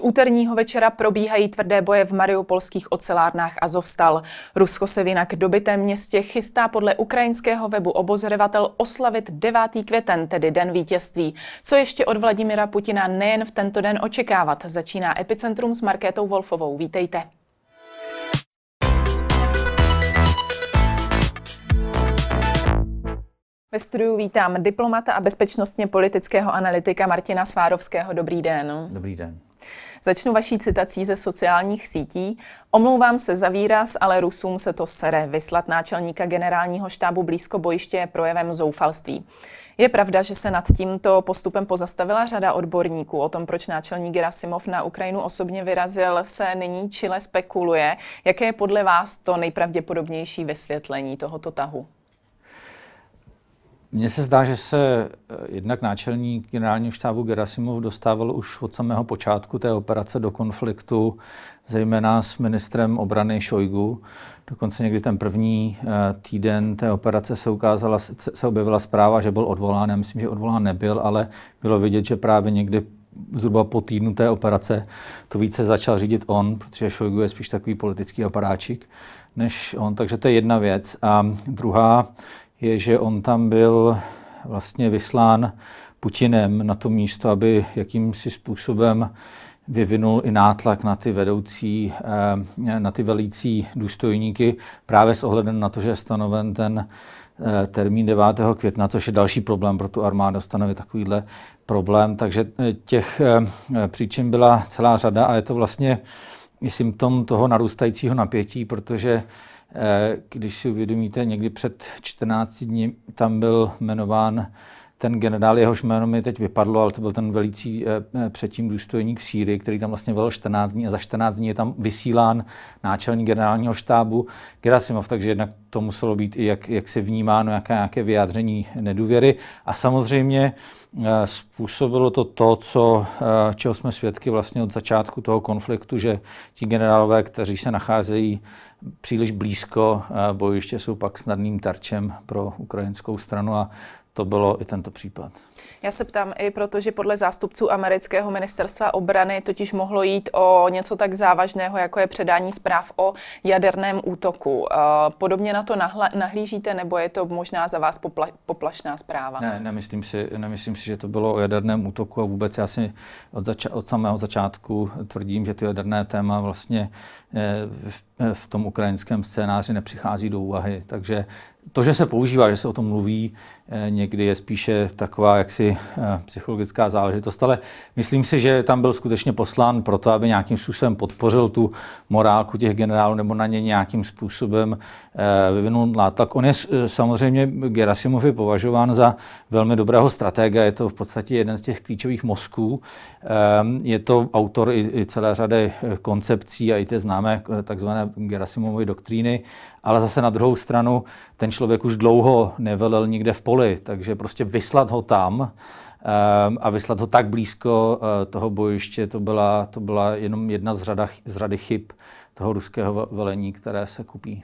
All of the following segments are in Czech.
Úterního večera probíhají tvrdé boje v mariupolských ocelárnách Azovstal. Rusko se v jinak dobytém městě chystá podle ukrajinského webu obozřevatel oslavit 9. květen, tedy den vítězství. Co ještě od Vladimira Putina nejen v tento den očekávat? Začíná Epicentrum s Markétou Wolfovou. Vítejte. Ve studiu vítám diplomata a bezpečnostně politického analytika Martina Svárovského. Dobrý den. Dobrý den. Začnu vaší citací ze sociálních sítí. Omlouvám se za výraz, ale Rusům se to sere. Vyslat náčelníka generálního štábu blízko bojiště je projevem zoufalství. Je pravda, že se nad tímto postupem pozastavila řada odborníků. O tom, proč náčelník Gerasimov na Ukrajinu osobně vyrazil, se nyní Chile spekuluje. Jaké je podle vás to nejpravděpodobnější vysvětlení tohoto tahu? Mně se zdá, že se eh, jednak náčelník generálního štábu Gerasimov dostával už od samého počátku té operace do konfliktu, zejména s ministrem obrany Šojgu. Dokonce někdy ten první eh, týden té operace se ukázala, se objevila zpráva, že byl odvolán. Já myslím, že odvolán nebyl, ale bylo vidět, že právě někdy zhruba po týdnu té operace to více začal řídit on, protože Šojgu je spíš takový politický aparáčik než on. Takže to je jedna věc. A druhá je, že on tam byl vlastně vyslán Putinem na to místo, aby jakýmsi způsobem vyvinul i nátlak na ty vedoucí, eh, na ty velící důstojníky právě s ohledem na to, že je stanoven ten eh, termín 9. května, což je další problém pro tu armádu, stanovit takovýhle problém. Takže eh, těch příčin byla celá řada a je to vlastně i symptom toho narůstajícího napětí, protože když si uvědomíte, někdy před 14 dní tam byl jmenován ten generál, jehož jméno mi teď vypadlo, ale to byl ten velící eh, eh, předtím důstojník v Sýrii, který tam vlastně byl 14 dní a za 14 dní je tam vysílán náčelník generálního štábu Gerasimov, takže jednak to muselo být i jak, jak se vnímáno, jaké, nějaké vyjádření nedůvěry. A samozřejmě způsobilo to to, co, čeho jsme svědky vlastně od začátku toho konfliktu, že ti generálové, kteří se nacházejí příliš blízko bojiště, jsou pak snadným tarčem pro ukrajinskou stranu a to bylo i tento případ. Já se ptám i proto, že podle zástupců amerického ministerstva obrany totiž mohlo jít o něco tak závažného, jako je předání zpráv o jaderném útoku. Podobně na to nahlížíte, nebo je to možná za vás popla- poplašná zpráva? Ne, nemyslím si, nemyslím si, že to bylo o jaderném útoku a vůbec já si od, zača- od samého začátku tvrdím, že to jaderné téma vlastně eh, v, eh, v tom ukrajinském scénáři nepřichází do úvahy. Takže to, že se používá, že se o tom mluví, eh, někdy je spíše taková jaksi eh, psychologická záležitost, ale myslím si, že tam byl skutečně poslán proto, aby nějakým způsobem podpořil tu morálku těch generálů nebo na ně nějakým způsobem eh, vyvinul nátlak. On je samozřejmě, Gerasimov je považován za velmi dobrého stratega, je to v podstatě jeden z těch klíčových mozků. Je to autor i celé řady koncepcí a i ty známé takzvané Gerasimovy doktríny, ale zase na druhou stranu ten člověk už dlouho nevelel nikde v poli, takže prostě vyslat ho tam ehm, a vyslat ho tak blízko eh, toho bojiště, to byla, to byla jenom jedna z, řada, z řady chyb toho ruského velení, které se kupí.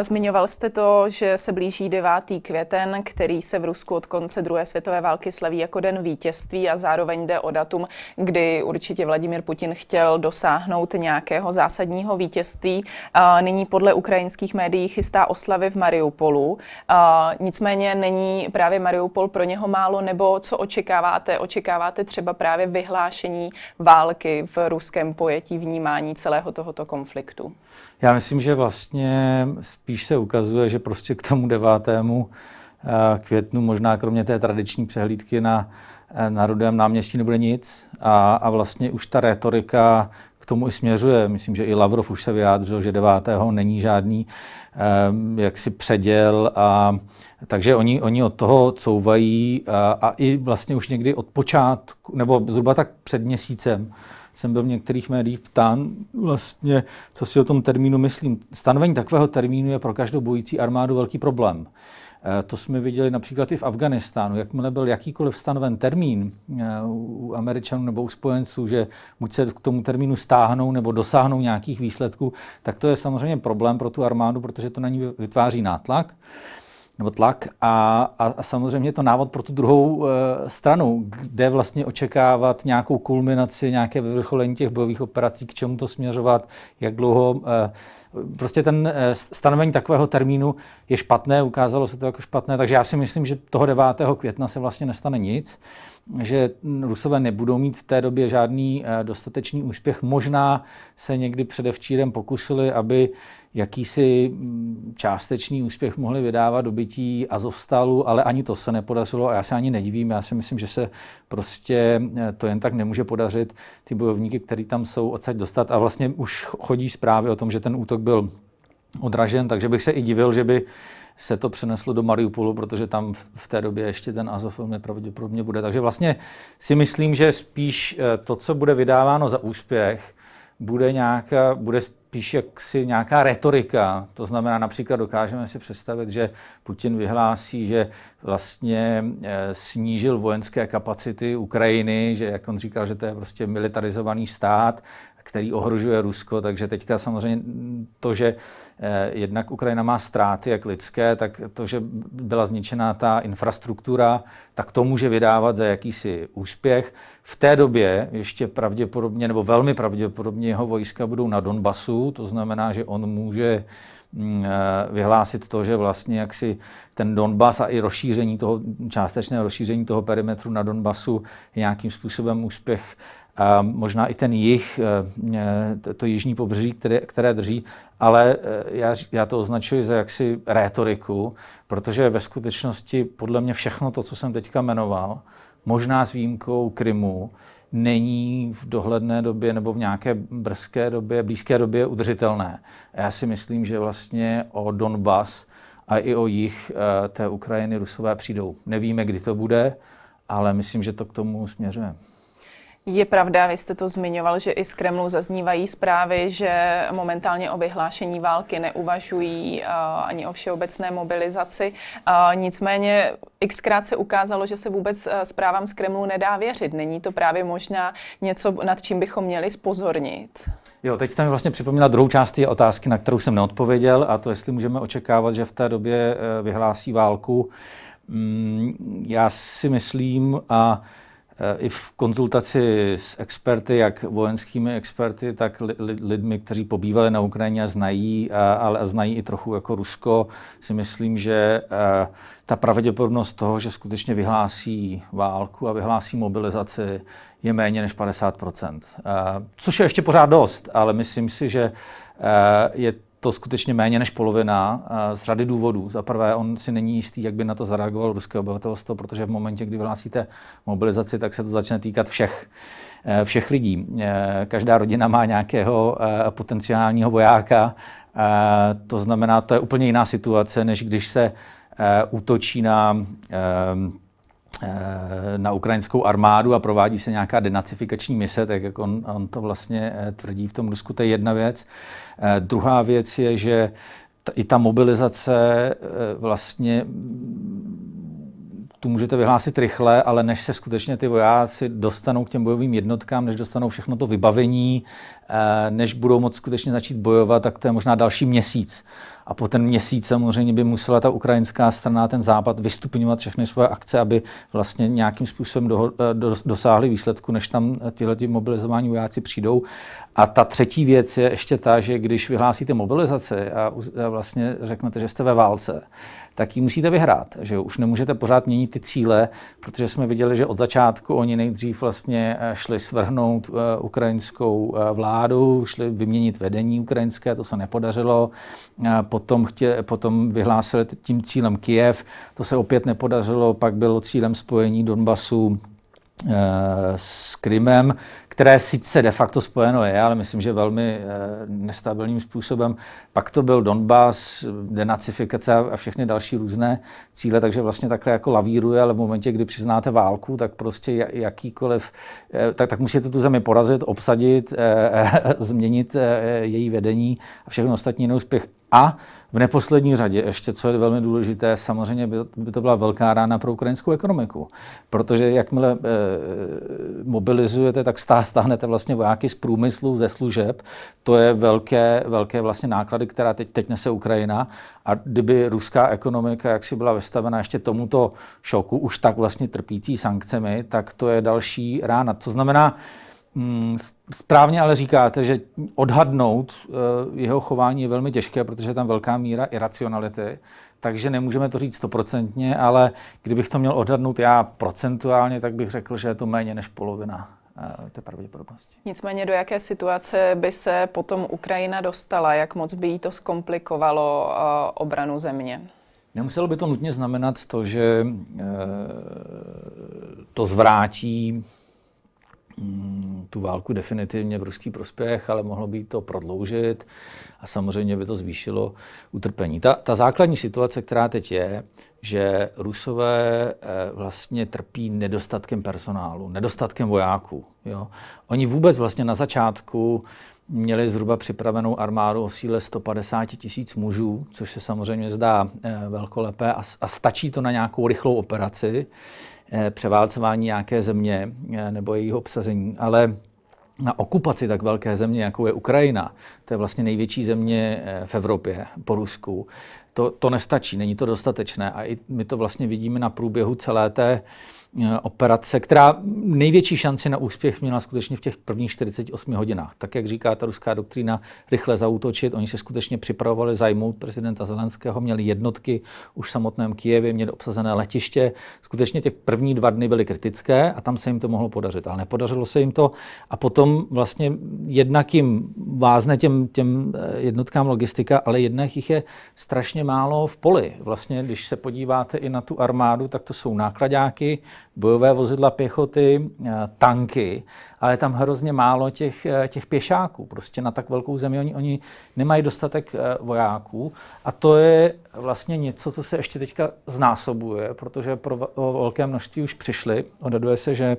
Zmiňoval jste to, že se blíží 9. květen, který se v Rusku od konce druhé světové války slaví jako den vítězství a zároveň jde o datum, kdy určitě Vladimir Putin chtěl dosáhnout nějakého zásadního vítězství. Nyní podle ukrajinských médií chystá oslavy v Mariupolu. Nicméně není právě Mariupol pro něho málo, nebo co očekáváte? Očekáváte třeba právě vyhlášení války v ruském pojetí vnímání celého tohoto konfliktu? Já myslím, že vlastně spíš se ukazuje, že prostě k tomu 9. Eh, květnu, možná kromě té tradiční přehlídky na eh, Národovém náměstí nebude nic a, a vlastně už ta retorika k tomu i směřuje. Myslím, že i Lavrov už se vyjádřil, že 9. není žádný um, jaksi předěl. A, takže oni, oni od toho couvají a, a i vlastně už někdy od počátku, nebo zhruba tak před měsícem, jsem byl v některých médiích ptán vlastně, co si o tom termínu myslím. Stanovení takového termínu je pro každou bojící armádu velký problém. Eh, to jsme viděli například i v Afganistánu. Jakmile byl jakýkoliv stanoven termín eh, u Američanů nebo u spojenců, že buď se k tomu termínu stáhnou nebo dosáhnou nějakých výsledků, tak to je samozřejmě problém pro tu armádu, protože to na ní vytváří nátlak. Nebo tlak a, a, a samozřejmě to návod pro tu druhou e, stranu, kde vlastně očekávat nějakou kulminaci, nějaké vyvrcholení těch bojových operací, k čemu to směřovat, jak dlouho. E, prostě ten e, stanovení takového termínu je špatné, ukázalo se to jako špatné, takže já si myslím, že toho 9. května se vlastně nestane nic, že Rusové nebudou mít v té době žádný e, dostatečný úspěch. Možná se někdy předevčírem pokusili, aby jakýsi mm, částečný úspěch mohli vydávat dobytí Azovstalu, ale ani to se nepodařilo a já se ani nedivím. Já si myslím, že se prostě eh, to jen tak nemůže podařit ty bojovníky, kteří tam jsou, odsaď dostat. A vlastně už chodí zprávy o tom, že ten útok byl odražen, takže bych se i divil, že by se to přeneslo do Mariupolu, protože tam v té době ještě ten Azov velmi pravděpodobně bude. Takže vlastně si myslím, že spíš eh, to, co bude vydáváno za úspěch, bude, nějaká, bude spíš jaksi nějaká retorika. To znamená, například dokážeme si představit, že Putin vyhlásí, že vlastně eh, snížil vojenské kapacity Ukrajiny, že jak on říkal, že to je prostě militarizovaný stát, který ohrožuje Rusko, takže teďka samozřejmě to, že eh, jednak Ukrajina má ztráty jak lidské, tak to, že byla zničená ta infrastruktura, tak to může vydávat za jakýsi úspěch. V té době ještě pravděpodobně, nebo velmi pravděpodobně jeho vojska budou na Donbasu, to znamená, že on může mm, eh, vyhlásit to, že vlastně jaksi ten Donbas a i rozšíření toho, částečné rozšíření toho perimetru na Donbasu je nějakým způsobem úspěch a možná i ten jich, eh, to, jižní pobřeží, které, které drží, ale eh, já, já to označuji za jaksi rétoriku, protože ve skutečnosti podle mě všechno to, co jsem teďka jmenoval, možná s výjimkou Krymu, není v dohledné době nebo v nějaké brzké době, blízké době udržitelné. A já si myslím, že vlastně o Donbas a i o jich eh, té Ukrajiny Rusové přijdou. Nevíme, kdy to bude, ale myslím, že to k tomu směřuje. Je pravda, vy jste to zmiňoval, že i z Kremlu zaznívají zprávy, že momentálně o vyhlášení války neuvažují uh, ani o všeobecné mobilizaci. Uh, nicméně xkrát se ukázalo, že se vůbec uh, zprávám z Kremlu nedá věřit. Není to právě možná něco, nad čím bychom měli spozornit? Jo, teď mi vlastně připomněla druhou část té otázky, na kterou jsem neodpověděl, a to jestli můžeme očekávat, že v té době vyhlásí válku. Mm, já si myslím, a i v konzultaci s experty, jak vojenskými experty, tak lidmi, kteří pobývali na Ukrajině a znají, ale znají i trochu jako Rusko, si myslím, že ta pravděpodobnost toho, že skutečně vyhlásí válku a vyhlásí mobilizaci, je méně než 50% Což je ještě pořád dost, ale myslím si, že je to skutečně méně než polovina z řady důvodů. Za prvé, on si není jistý, jak by na to zareagovalo ruské obyvatelstvo, protože v momentě, kdy vyhlásíte mobilizaci, tak se to začne týkat všech e, všech lidí. E, každá rodina má nějakého potenciálního vojáka, to znamená, to je úplně jiná situace, než když se útočí na Eh, na ukrajinskou armádu a provádí se nějaká denacifikační mise, tak jak on, on to vlastně eh, tvrdí v tom Rusku, to je jedna věc. Eh, druhá věc je, že ta, i ta mobilizace vlastně tu můžete vyhlásit rychle, ale než se skutečně ty vojáci dostanou k těm bojovým jednotkám, než dostanou všechno to vybavení, než budou moct skutečně začít bojovat, tak to je možná další měsíc. A po ten měsíc samozřejmě by musela ta ukrajinská strana, ten západ, vystupňovat všechny svoje akce, aby vlastně nějakým způsobem do, do, dosáhli výsledku, než tam tyhle mobilizování vojáci přijdou. A ta třetí věc je ještě ta, že když vyhlásíte mobilizaci a, vlastně řeknete, že jste ve válce, tak ji musíte vyhrát. Že už nemůžete pořád měnit ty cíle, protože jsme viděli, že od začátku oni nejdřív vlastně eh, šli svrhnout uh, ukrajinskou uh, vládu, šli vyměnit vedení ukrajinské, to se nepodařilo. Potom, chtě, potom vyhlásili tím cílem Kijev, to se opět nepodařilo, pak bylo cílem spojení Donbasu s Krymem, které sice de facto spojeno je, ale myslím, že velmi eh, nestabilním způsobem. Pak to byl Donbass, denacifikace a všechny další různé cíle, takže vlastně takhle jako lavíruje, ale v momentě, kdy přiznáte válku, tak prostě jakýkoliv, eh, tak, tak musíte tu zemi porazit, obsadit, eh, změnit její vedení a všechno ostatní neúspěch. A v neposlední řadě ještě, co je velmi důležité, samozřejmě by, by to byla velká rána pro ukrajinskou ekonomiku, protože jakmile e, mobilizujete, tak stát stáhnete vlastně vojáky z průmyslu, ze služeb, to je velké, velké vlastně náklady, která teď, teď nese Ukrajina. A kdyby ruská ekonomika, jak si byla vystavena ještě tomuto šoku, už tak vlastně trpící sankcemi, tak to je další rána. To znamená, Správně ale říkáte, že odhadnout eh, jeho chování je velmi těžké, protože je tam velká míra iracionality, takže nemůžeme to říct stoprocentně, ale kdybych to měl odhadnout já procentuálně, tak bych řekl, že je to méně než polovina eh, té pravděpodobnosti. Nicméně do jaké situace by se potom Ukrajina dostala? Jak moc by jí to zkomplikovalo uh, obranu země? Nemuselo by to nutně znamenat to, že to zvrátí Mm, tu válku definitivně v ruský prospěch, ale mohlo by to prodloužit a samozřejmě by to zvýšilo utrpení. Ta, ta základní situace, která teď je, že Rusové eh, vlastně trpí nedostatkem personálu, nedostatkem vojáků. Jo. Oni vůbec vlastně na začátku měli zhruba připravenou armádu o síle 150 tisíc mužů, což se samozřejmě zdá eh, velkolepé a, a stačí to na nějakou rychlou operaci. Eh, převálcování nějaké země eh, nebo jejího obsazení, ale na okupaci tak velké země, jako je Ukrajina, to je vlastně největší země eh, v Evropě po Rusku, to, to nestačí, není to dostatečné. A i my to vlastně vidíme na průběhu celé té operace, která největší šanci na úspěch měla skutečně v těch prvních 48 hodinách. Tak, jak říká ta ruská doktrína, rychle zautočit. Oni se skutečně připravovali zajmout prezidenta Zelenského, měli jednotky už v samotném Kijevě, měli obsazené letiště. Skutečně těch první dva dny byly kritické a tam se jim to mohlo podařit, ale nepodařilo se jim to. A potom vlastně jednak jim vázne těm, těm eh, jednotkám logistika, ale jednak jich je strašně málo v poli. Vlastně, když se podíváte i na tu armádu, tak to jsou nákladáky, bojové vozidla pěchoty, eh, tanky, ale je tam hrozně málo těch, eh, těch pěšáků. Prostě na tak velkou zemi oni, oni nemají dostatek eh, vojáků a to je vlastně něco, co se ještě teďka znásobuje, protože pro velké množství už přišli. Odhaduje se, že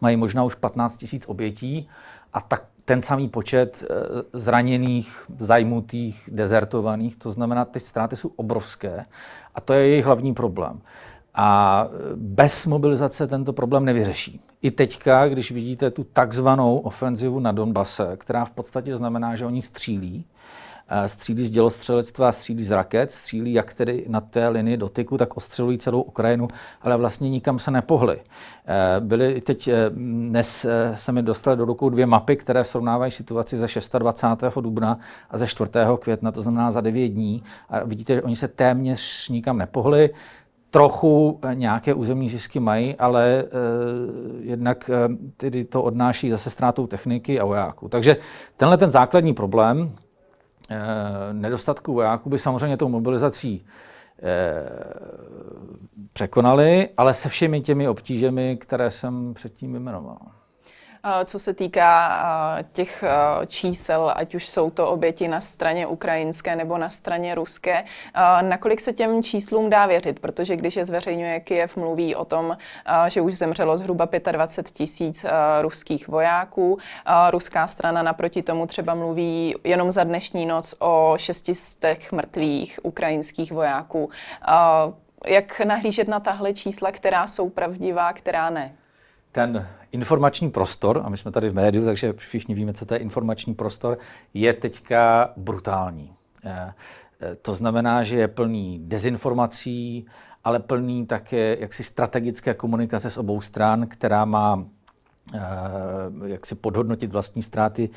mají možná už 15 tisíc obětí a tak ten samý počet zraněných, zajmutých, dezertovaných, to znamená, ty ztráty jsou obrovské a to je jejich hlavní problém. A bez mobilizace tento problém nevyřeší. I teďka, když vidíte tu takzvanou ofenzivu na Donbase, která v podstatě znamená, že oni střílí, eh, střílí z dělostřelectva, střílí z raket, střílí jak tedy na té linii dotyku, tak ostřelují celou Ukrajinu, ale vlastně nikam se nepohli. Eh, byly teď eh, dnes se mi dostaly do rukou dvě mapy, které srovnávají situaci ze 26. dubna a ze 4. května, to znamená za 9 dní. A vidíte, že oni se téměř nikam nepohli trochu eh, nějaké územní zisky mají, ale uh, jednak uh, tedy to odnáší zase ztrátou techniky a vojáků. Takže tenhle ten základní problém uh, nedostatku vojáků by samozřejmě tou mobilizací překonali, ale se všemi těmi obtížemi, které jsem předtím vyjmenoval. Co se týká těch čísel, ať už jsou to oběti na straně ukrajinské nebo na straně ruské, nakolik se těm číslům dá věřit? Protože když je zveřejňuje Kiev, mluví o tom, že už zemřelo zhruba 25 tisíc ruských vojáků. Ruská strana naproti tomu třeba mluví jenom za dnešní noc o 600 mrtvých ukrajinských vojáků. Jak nahlížet na tahle čísla, která jsou pravdivá, která ne? ten informační prostor, a my jsme tady v médiu, takže všichni víme, co to je informační prostor, je teďka brutální. Eh, eh, to znamená, že je plný dezinformací, ale plný také jaksi strategické komunikace s obou stran, která má eh, jak si podhodnotit vlastní ztráty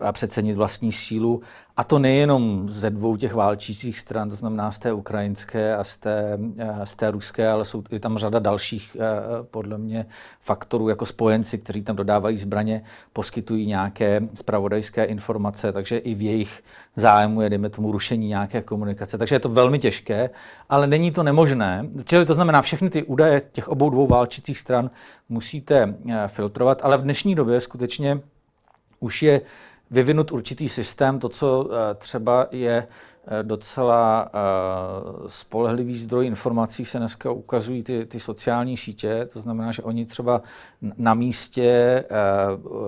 a přecenit vlastní sílu a to nejenom ze dvou těch válčících stran, to znamená z té ukrajinské a z té, eh, z té ruské, ale jsou je tam řada dalších, eh, podle mě, faktorů, jako spojenci, kteří tam dodávají zbraně, poskytují nějaké spravodajské informace, takže i v jejich zájmu je, dejme tomu, rušení nějaké komunikace. Takže je to velmi těžké, ale není to nemožné. Čili to znamená, všechny ty údaje těch obou dvou válčících stran musíte eh, filtrovat, ale v dnešní době skutečně už je vyvinut určitý systém, to, co eh, třeba je eh, docela eh, spolehlivý zdroj informací, se dneska ukazují ty, ty sociální sítě, to znamená, že oni třeba na místě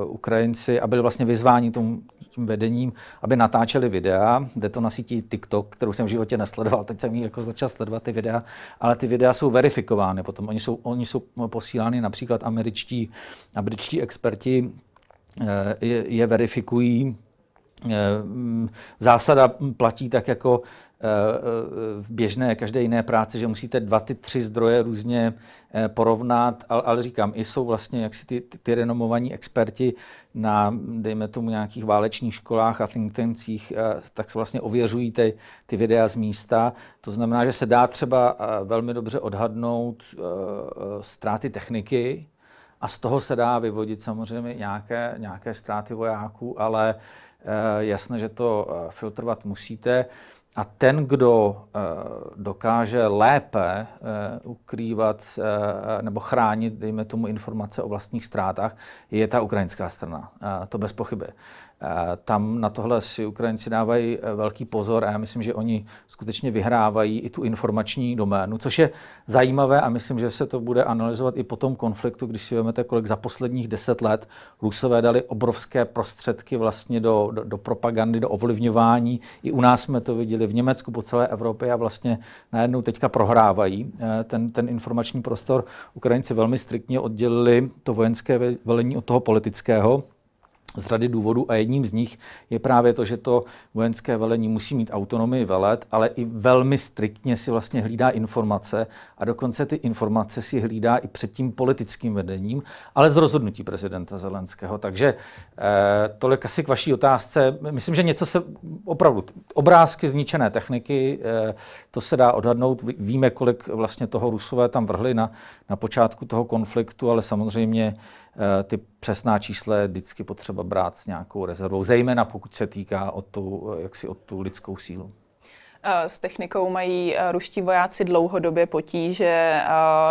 Ukrajinci a byli vlastně vyzváni tomu tím vedením, aby natáčeli videa. Jde to na síti TikTok, kterou jsem v životě nesledoval, teď jsem ji jako začal sledovat ty videa, ale ty videa jsou verifikovány potom. Oni jsou, oni jsou posílány například američtí, američtí experti je, verifikují. Eh, zásada platí tak jako Eh, eh, v běžné každé jiné práci, že musíte dva, ty tři zdroje různě eh, porovnat, ale, ale říkám, i jsou vlastně jaksi ty, ty, ty renomovaní experti na, dejme tomu, nějakých válečných školách a think tancích, tak se vlastně ověřují ty, ty videa z místa. To znamená, že se dá třeba velmi dobře odhadnout ztráty techniky, a z toho se dá vyvodit samozřejmě nějaké, nějaké ztráty vojáků, ale jasné, že to filtrovat musíte. A ten, kdo eh, dokáže lépe eh, ukrývat eh, nebo chránit, dejme tomu, informace o vlastních ztrátách, je ta ukrajinská strana. To bez pochyby. Tam na tohle si Ukrajinci dávají velký pozor a já myslím, že oni skutečně vyhrávají i tu informační doménu, což je zajímavé a myslím, že se to bude analyzovat i po tom konfliktu, když si vezmete, kolik za posledních deset let Rusové dali obrovské prostředky vlastně do, do, do propagandy, do ovlivňování. I u nás jsme to viděli v Německu, po celé Evropě a vlastně najednou teďka prohrávají eh, ten, ten informační prostor. Ukrajinci velmi striktně oddělili to vojenské velení od toho politického z řady důvodů a jedním z nich je právě to, že to vojenské velení musí mít autonomii velet, ale i velmi striktně si vlastně hlídá informace a dokonce ty informace si hlídá i před tím politickým vedením, ale z rozhodnutí prezidenta Zelenského. Takže eh, tolik asi k vaší otázce. Myslím, že něco se opravdu, obrázky zničené techniky, eh, to se dá odhadnout. Víme, kolik vlastně toho Rusové tam vrhli na, na počátku toho konfliktu, ale samozřejmě ty přesná čísla je vždycky potřeba brát s nějakou rezervou, zejména pokud se týká o tu, eh, jaksi o tu lidskou sílu. Eh, s technikou mají ruští vojáci dlouhodobě potíže.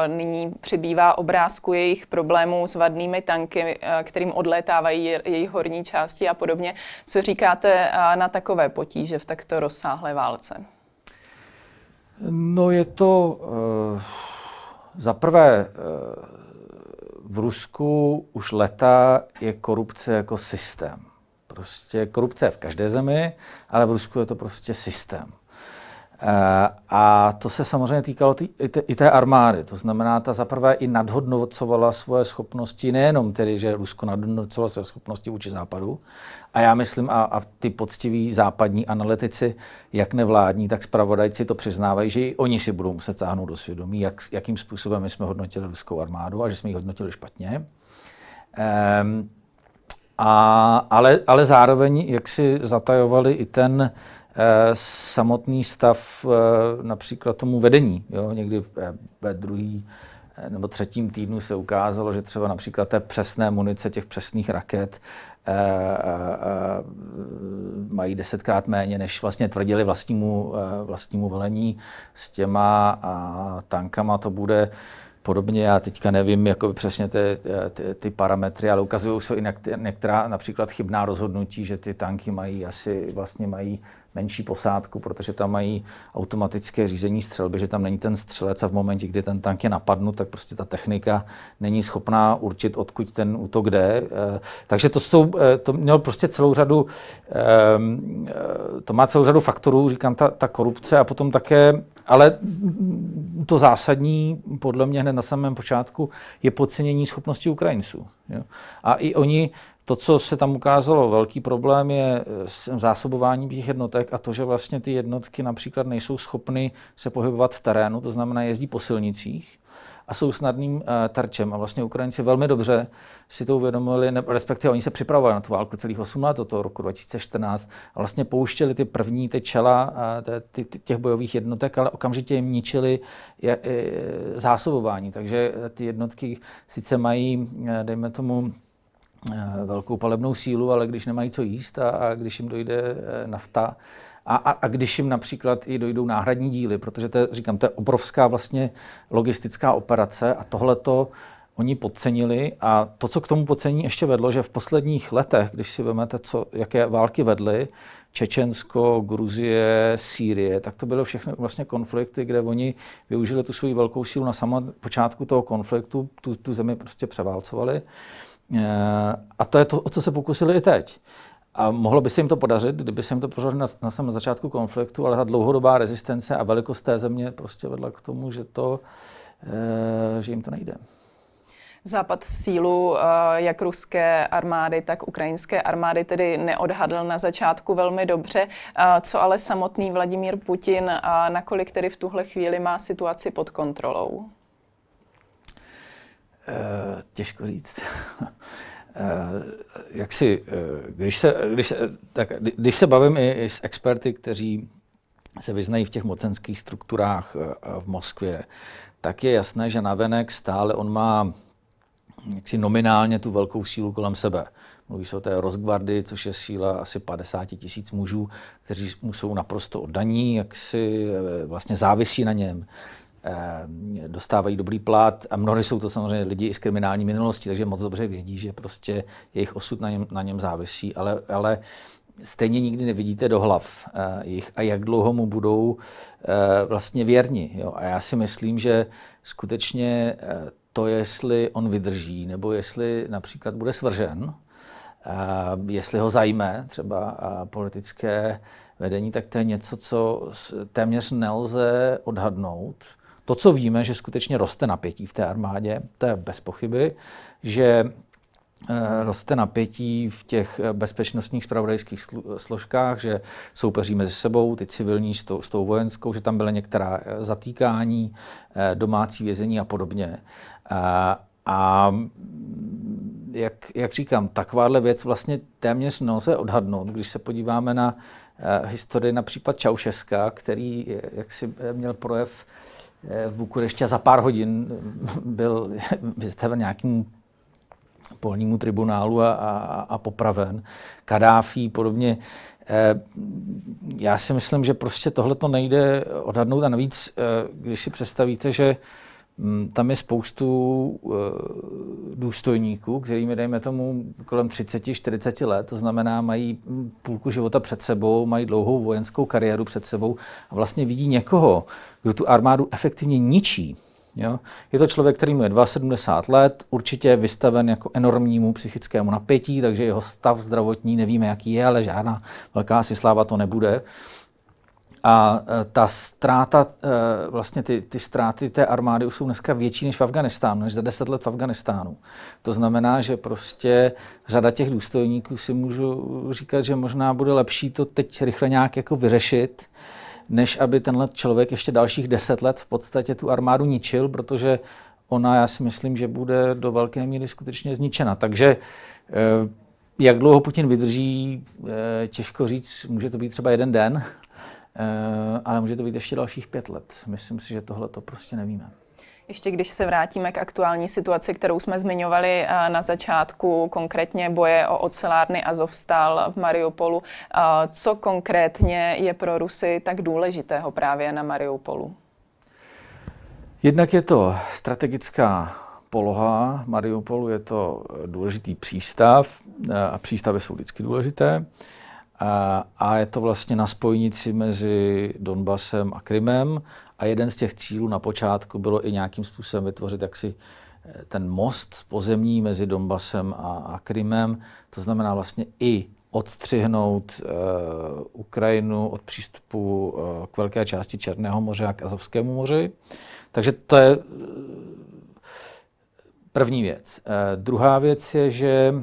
Nyní přibývá obrázku jejich problémů s vadnými tanky, kterým odlétávají jejich horní části a podobně. Co říkáte na takové potíže v takto rozsáhlé válce? No je to uh, za prvé v Rusku už leta je korupce jako systém. Prostě korupce je v každé zemi, ale v Rusku je to prostě systém. Eh, a to se samozřejmě týkalo tý, i, té, i té armády. To znamená, ta zaprvé i nadhodnocovala svoje schopnosti, nejenom tedy, že Rusko nadhodnocovalo své schopnosti vůči západu. A já myslím, a, a ty poctiví západní analytici, jak nevládní, tak spravodajci to přiznávají, že i oni si budou muset sáhnout do svědomí, jak, jakým způsobem my jsme hodnotili ruskou armádu a že jsme ji hodnotili špatně. Um, a, ale, ale zároveň, jak si zatajovali i ten, samotný stav eh, například tomu vedení. Jo? Někdy ve druhý eh, nebo třetím týdnu se ukázalo, že třeba například té přesné munice těch přesných raket mají desetkrát méně, než vlastně tvrdili vlastnímu, vlastnímu velení. S těma tankama to bude podobně. Já teďka nevím jako přesně ty, ty, ty parametry, ale ukazují se i některá například chybná rozhodnutí, že ty tanky mají asi vlastně mají menší posádku, protože tam mají automatické řízení střelby, že tam není ten střelec a v momentě, kdy ten tank je napadnut, tak prostě ta technika není schopná určit, odkud ten útok jde. Eh, takže to, jsou, eh, to mělo prostě celou řadu, ehm, eh, to má celou řadu faktorů, říkám, ta, ta korupce a potom také, ale to zásadní, podle mě hned na samém počátku, je podcenění schopnosti Ukrajinců. Jo? A i oni to, co se tam ukázalo, velký problém je eh, zásobování těch jednotek a to, že vlastně ty jednotky například nejsou schopny se pohybovat v terénu, to znamená jezdí po silnicích a jsou snadným uh, terčem. A vlastně Ukrajinci velmi dobře si to uvědomili, ne, respektive oni se připravovali na tu válku celých 8 let, toho roku 2014, a vlastně pouštěli ty první ty čela uh, ty, ty, těch bojových jednotek, ale okamžitě jim ničili zásobování. Takže ty jednotky sice mají, dejme tomu, Eh, velkou palebnou sílu, ale když nemají co jíst a, a když jim dojde eh, nafta a, a, a když jim například i dojdou náhradní díly, protože to je, říkám, to je obrovská vlastně logistická operace a tohle to oni podcenili a to, co k tomu podcení ještě vedlo, že v posledních letech, když si vezmete, co, jaké války vedly, Čečensko, Gruzie, Sýrie, tak to byly všechny vlastně konflikty, kde oni využili tu svoji velkou sílu na samém počátku toho konfliktu, tu, tu zemi prostě převálcovali. Eh, a to je to, o co se pokusili i teď. a mohlo by se jim to podařit, kdyby se jim to podařilo na, na samém začátku konfliktu, ale ta dlouhodobá rezistence a velikost té země prostě vedla k tomu, že, to, e, že jim to nejde. Západ sílu eh, jak ruské armády, tak ukrajinské armády tedy neodhadl na začátku velmi dobře. Eh, co ale samotný Vladimír Putin, nakolik tedy v tuhle chvíli má situaci pod kontrolou? Uh, těžko říct. jak si, když se, když, se, tak, když se bavím i, i s experty, kteří se vyznají v těch mocenských strukturách v Moskvě, tak je jasné, že navenek stále on má jaksi nominálně tu velkou sílu kolem sebe. Mluví se o té rozgvardy, což je síla asi 50 tisíc mužů, kteří mu jsou naprosto oddaní, jak si eh, vlastně závisí na něm eh, dostávají dobrý plat a mnohdy jsou to samozřejmě lidi i z kriminální minulosti, takže moc dobře vědí, že prostě jejich osud na něm, na něm závisí, ale, ale stejně nikdy nevidíte do hlav uh, jich a jak dlouho mu budou uh, vlastně věrni. Jo? A já si myslím, že skutečně to, jestli on vydrží, nebo jestli například bude svržen, jestli ho zajme třeba politické vedení, tak to je něco, co téměř nelze odhadnout. To, co víme, že skutečně roste napětí v té armádě, to je bez pochyby, že Eh, roste napětí v těch eh, bezpečnostních spravodajských složkách, že soupeří mezi sebou, ty civilní s tou, s tou vojenskou, že tam byly některá eh, zatýkání, domácí vězení a podobně. A, a jak, jak říkám, takováhle věc vlastně téměř nelze odhadnout, když se podíváme na historii na případ Čaušeska, který jak si měl projev v Bukurešti a za pár hodin byl vystaven nějakým polnímu tribunálu a, a, a popraven. Kadáfí podobně. Eh, já si myslím, že prostě tohle to nejde odhadnout a navíc, eh, když si představíte, že tam je spoustu eh, důstojníků, kterými, dejme tomu, kolem 30-40 let, to znamená, mají hm, půlku života před sebou, mají dlouhou vojenskou kariéru před sebou a vlastně vidí někoho, kdo tu armádu efektivně ničí, Jo? Je to člověk, který mu je 72 let, určitě je vystaven jako enormnímu psychickému napětí, takže jeho stav zdravotní nevíme, jaký je, ale žádná velká si sláva to nebude. A e, ta ztráta, e, vlastně ty, ty ztráty té armády jsou dneska větší než v Afganistánu, než za deset let v Afganistánu. To znamená, že prostě řada těch důstojníků si můžu říkat, že možná bude lepší to teď rychle nějak jako vyřešit, než aby tenhle člověk ještě dalších deset let v podstatě tu armádu ničil, protože ona, já si myslím, že bude do velké míry skutečně zničena. Takže eh, jak dlouho Putin vydrží, těžko říct, může to být třeba jeden den, ale může to být ještě dalších pět let. Myslím si, že tohle to prostě nevíme. Ještě když se vrátíme k aktuální situaci, kterou jsme zmiňovali eh, na začátku, konkrétně boje o ocelárny Azovstal v Mariupolu, eh, co konkrétně je pro Rusy tak důležitého právě na Mariupolu? Jednak je to strategická poloha Mariupolu, je to důležitý přístav eh, a přístavy jsou vždycky důležité. A je to vlastně na spojnici mezi Donbasem a Krymem a jeden z těch cílů na počátku bylo i nějakým způsobem vytvořit jaksi eh, ten most pozemní mezi Donbasem a, a Krymem. To znamená vlastně i odstřihnout uh, Ukrajinu od přístupu uh, k velké části Černého moře a k Azovskému moři. Takže to je uh, první věc. Uh, druhá věc je, že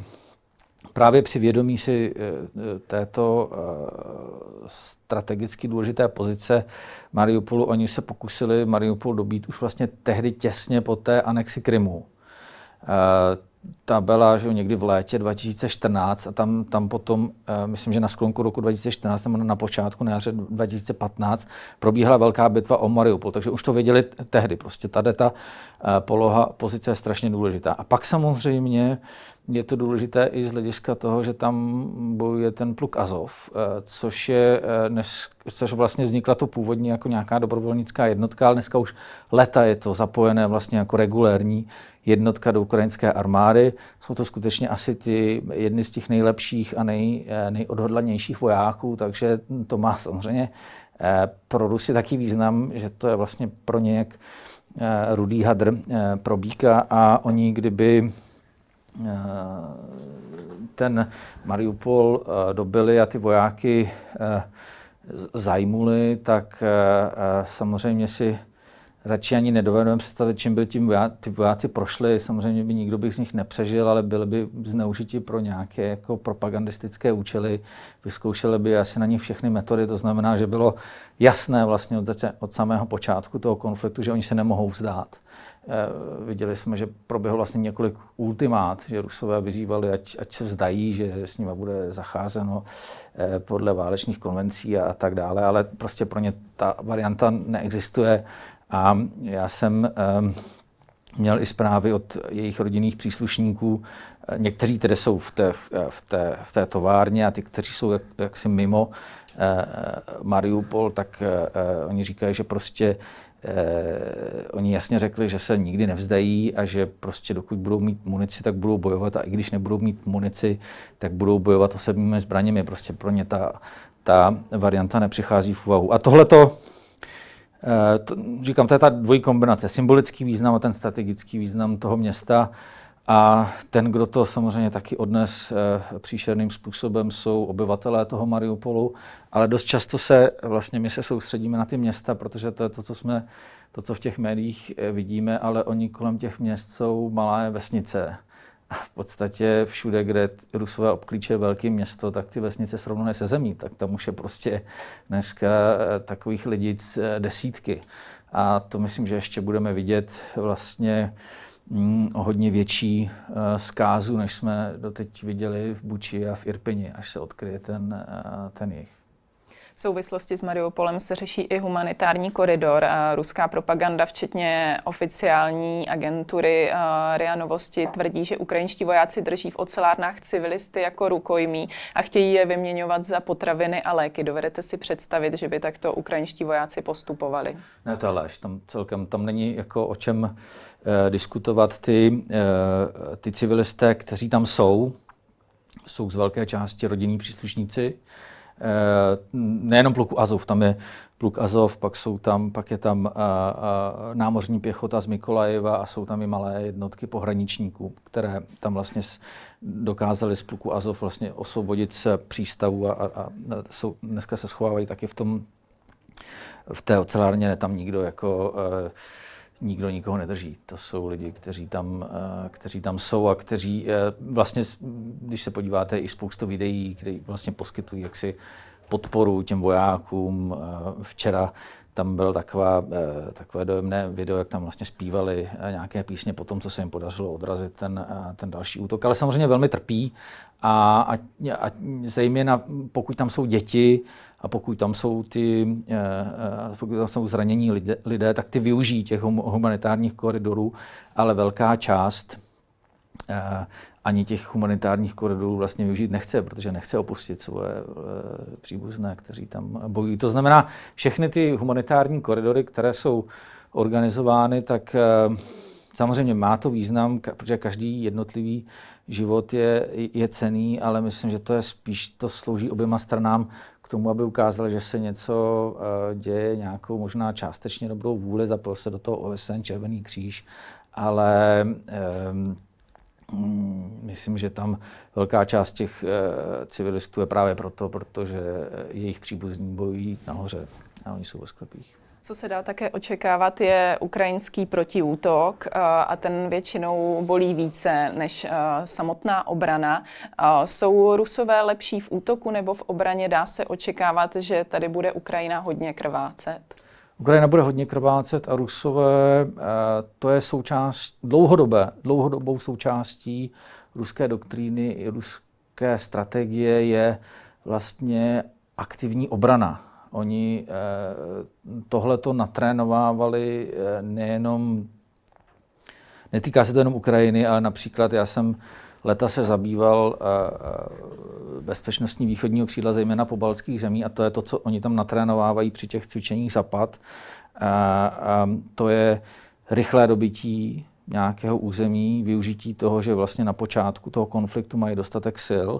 právě při vědomí si eh, této eh, strategicky důležité pozice Mariupolu, oni se pokusili Mariupol dobít už vlastně tehdy těsně po té anexi Krymu. Eh, ta byla že někdy v létě 2014 a tam, tam potom, myslím, že na sklonku roku 2014 nebo na počátku, na jaře 2015, probíhala velká bitva o Mariupol, takže už to věděli tehdy. Prostě tady ta poloha, pozice je strašně důležitá. A pak samozřejmě je to důležité i z hlediska toho, že tam bojuje ten pluk Azov, eh, což je eh, dnes, což vlastně vznikla to původně jako nějaká dobrovolnická jednotka, ale dneska už leta je to zapojené vlastně jako regulérní jednotka do ukrajinské armády. Jsou to skutečně asi ty jedny z těch nejlepších a nej, eh, nejodhodlanějších vojáků, takže to má samozřejmě pro Rusy taky význam, že to je vlastně pro ně jak rudý hadr pro Bíka a oni kdyby ten Mariupol dobili a ty vojáky zajmuli, tak samozřejmě si radši ani nedovedeme představit, čím by tím ty vojáci prošli. Samozřejmě by nikdo by z nich nepřežil, ale byli by zneužiti pro nějaké jako propagandistické účely. Vyzkoušeli by asi na nich všechny metody, to znamená, že bylo jasné vlastně od, od samého počátku toho konfliktu, že oni se nemohou vzdát. E, viděli jsme, že proběhlo vlastně několik ultimát, že Rusové vyzývali, ať, ať se vzdají, že s nimi bude zacházeno e, podle válečných konvencí a, a tak dále, ale prostě pro ně ta varianta neexistuje a já jsem um, měl i zprávy od jejich rodinných příslušníků. Někteří tedy jsou v té, v té, v té továrně a ty, kteří jsou jak, jaksi mimo eh, Mariupol, tak eh, oni říkají, že prostě eh, oni jasně řekli, že se nikdy nevzdají a že prostě dokud budou mít munici, tak budou bojovat a i když nebudou mít munici, tak budou bojovat osobními zbraněmi. Prostě pro ně ta, ta varianta nepřichází v úvahu. A tohle to Eh, to, říkám, to je ta dvojí kombinace. Symbolický význam a ten strategický význam toho města. A ten, kdo to samozřejmě taky odnes e, příšerným způsobem, jsou obyvatelé toho Mariupolu, ale dost často se vlastně my se soustředíme na ty města, protože to je to, co jsme, to, co v těch médiích eh, vidíme, ale oni kolem těch měst jsou malé vesnice v podstatě všude, kde Rusové obklíče velké město, tak ty vesnice srovnané se zemí, tak tam už je prostě dneska eh, takových lidí eh, desítky. A to myslím, že ještě budeme vidět vlastně mm, o hodně větší uh, zkázu, než jsme doteď viděli v Buči a v Irpini, až se odkryje ten, ten jich. V souvislosti s Mariupolem se řeší i humanitární koridor. Ruská propaganda, včetně oficiální agentury RIA Novosti, tvrdí, že ukrajinští vojáci drží v ocelárnách civilisty jako rukojmí a chtějí je vyměňovat za potraviny a léky. Dovedete si představit, že by takto ukrajinští vojáci postupovali? Ne, to lež. Tam celkem tam není jako o čem eh, diskutovat. Ty, eh, ty civilisté, kteří tam jsou, jsou z velké části rodinní příslušníci. Eh, nejenom pluku Azov, tam je pluk Azov, pak, jsou tam, pak je tam a, eh, a, eh, námořní pěchota z Mikolajeva a jsou tam i malé jednotky pohraničníků, které tam vlastně dokázali z pluku Azov vlastně osvobodit se přístavu a, a, a jsou, dneska se schovávají taky v tom v té ocelárně, tam nikdo jako uh, nikdo nikoho nedrží. To jsou lidi, kteří tam, eh, kteří tam jsou a kteří eh, vlastně, když se podíváte, i spoustu videí, které vlastně poskytují jaksi podporu těm vojákům. Eh, včera tam bylo taková, takové dojemné video, jak tam vlastně zpívali nějaké písně po tom, co se jim podařilo odrazit ten, ten další útok. Ale samozřejmě velmi trpí a, a, a zejména pokud tam jsou děti, a pokud tam jsou ty, eh, eh, pokud tam jsou zranění lidé, lidé tak ty využijí těch humanitárních koridorů, ale velká část eh, ani těch humanitárních koridorů vlastně využít nechce, protože nechce opustit svoje příbuzné, kteří tam bojují. To znamená, všechny ty humanitární koridory, které jsou organizovány, tak samozřejmě má to význam, protože každý jednotlivý život je, je cený, ale myslím, že to je spíš, to slouží oběma stranám k tomu, aby ukázali, že se něco uh, děje, nějakou možná částečně dobrou vůli, zapojil se do toho OSN, Červený kříž, ale um, myslím, že tam velká část těch uh, civilistů je právě proto, protože jejich příbuzní bojují nahoře a oni jsou ve sklepích. Co se dá také očekávat, je ukrajinský protiútok eh, a ten většinou bolí více než eh, samotná obrana. Eh, jsou Rusové lepší v útoku nebo v obraně? Dá se očekávat, že tady bude Ukrajina hodně krvácet? Ukrajina bude hodně krvácet a Rusové, to je součást, dlouhodobé, dlouhodobou součástí ruské doktríny i ruské strategie je vlastně aktivní obrana Oni eh, tohle to natrénovávali eh, nejenom, netýká se to jenom Ukrajiny, ale například já jsem leta se zabýval eh, bezpečnostní východního křídla, zejména po balských zemí, a to je to, co oni tam natrénovávají při těch cvičeních zapad. To je rychlé dobytí nějakého území, využití toho, že vlastně na počátku toho konfliktu mají dostatek sil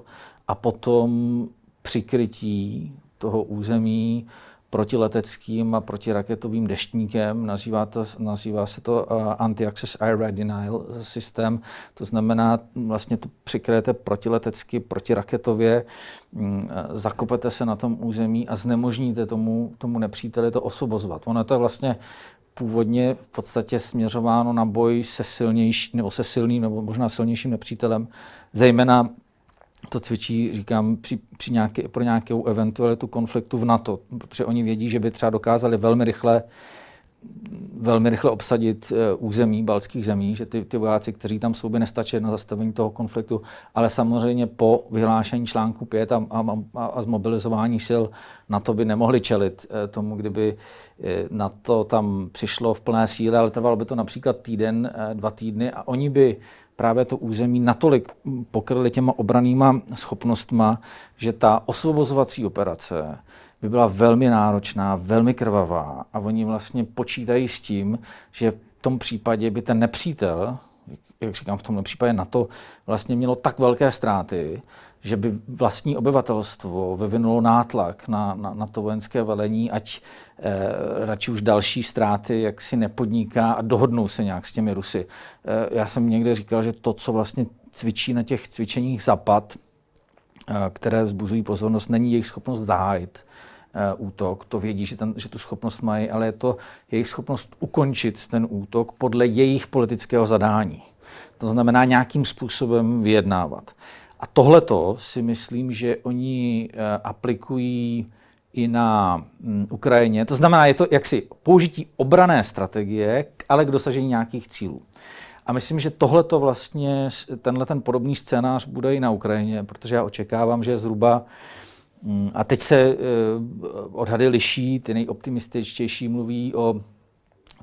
a potom přikrytí toho území protileteckým a protiraketovým deštníkem. Nazývá, to, nazývá se to uh, Anti-Access Area Denial systém. To znamená, vlastně to přikryjete protiletecky, protiraketově, um, zakopete se na tom území a znemožníte tomu, tomu nepříteli to osvobozovat. Ono to je vlastně původně v podstatě směřováno na boj se silnější, nebo se silným, nebo možná silnějším nepřítelem, zejména to cvičí, říkám, při, při nějaké, pro nějakou eventualitu konfliktu v NATO, protože oni vědí, že by třeba dokázali velmi rychle velmi rychle obsadit uh, území baltských zemí, že ty, ty vojáci, kteří tam jsou, by nestačili na zastavení toho konfliktu, ale samozřejmě po vyhlášení článku 5 a, a, a, a zmobilizování sil na to by nemohli čelit uh, tomu, kdyby uh, na to tam přišlo v plné síle, ale trvalo by to například týden, dva týdny a oni by právě to území natolik pokryli těma obranýma schopnostma, že ta osvobozovací operace by byla velmi náročná, velmi krvavá a oni vlastně počítají s tím, že v tom případě by ten nepřítel, jak říkám v tomhle případě na to, vlastně mělo tak velké ztráty, že by vlastní obyvatelstvo vyvinulo nátlak na, na, na to vojenské velení, ať eh, radši už další ztráty jak si nepodniká a dohodnou se nějak s těmi Rusy. Eh, já jsem někde říkal, že to, co vlastně cvičí na těch cvičeních Zapad, eh, které vzbuzují pozornost, není jejich schopnost zahájit uh, útok. To vědí, že, ten, že tu schopnost mají, ale je to jejich schopnost ukončit ten útok podle jejich politického zadání. To znamená nějakým způsobem vyjednávat. A tohleto si myslím, že oni uh, aplikují i na um, Ukrajině. To znamená, je to jaksi použití obrané strategie, ale k dosažení nějakých cílů. A myslím, že tohle vlastně, tenhle ten podobný scénář bude i na Ukrajině, protože já očekávám, že zhruba Mm, a teď se eh, odhady liší, ty nejoptimističtější mluví o